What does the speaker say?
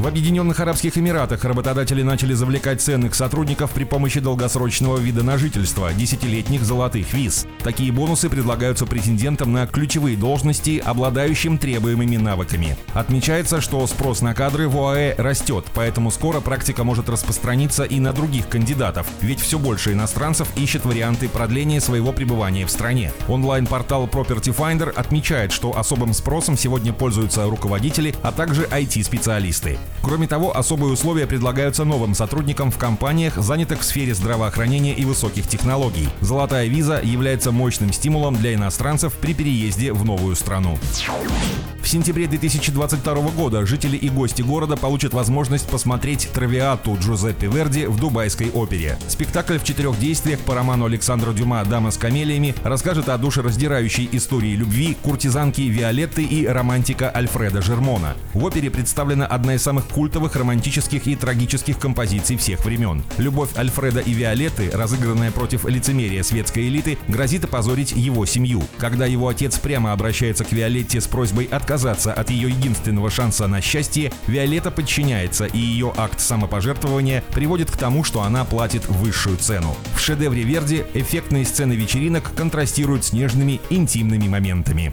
В Объединенных Арабских Эмиратах работодатели начали завлекать ценных сотрудников при помощи долгосрочного вида на жительство – десятилетних золотых виз. Такие бонусы предлагаются претендентам на ключевые должности, обладающим требуемыми навыками. Отмечается, что спрос на кадры в ОАЭ растет, поэтому скоро практика может распространиться и на других кандидатов, ведь все больше иностранцев ищет варианты продления своего пребывания в стране. Онлайн-портал Property Finder отмечает, что особым спросом сегодня пользуются руководители, а также IT-специалисты. Кроме того, особые условия предлагаются новым сотрудникам в компаниях, занятых в сфере здравоохранения и высоких технологий. Золотая виза является мощным стимулом для иностранцев при переезде в новую страну. В сентябре 2022 года жители и гости города получат возможность посмотреть «Травиату» Джузеппе Верди в Дубайской опере. Спектакль в четырех действиях по роману Александра Дюма «Дама с камелиями» расскажет о душераздирающей истории любви куртизанки Виолетты и романтика Альфреда Жермона. В опере представлена одна из самых культовых романтических и трагических композиций всех времен. Любовь Альфреда и Виолетты, разыгранная против лицемерия светской элиты, грозит опозорить его семью. Когда его отец прямо обращается к Виолетте с просьбой отказаться от ее единственного шанса на счастье, Виолетта подчиняется, и ее акт самопожертвования приводит к тому, что она платит высшую цену. В шедевре Верди эффектные сцены вечеринок контрастируют с нежными интимными моментами.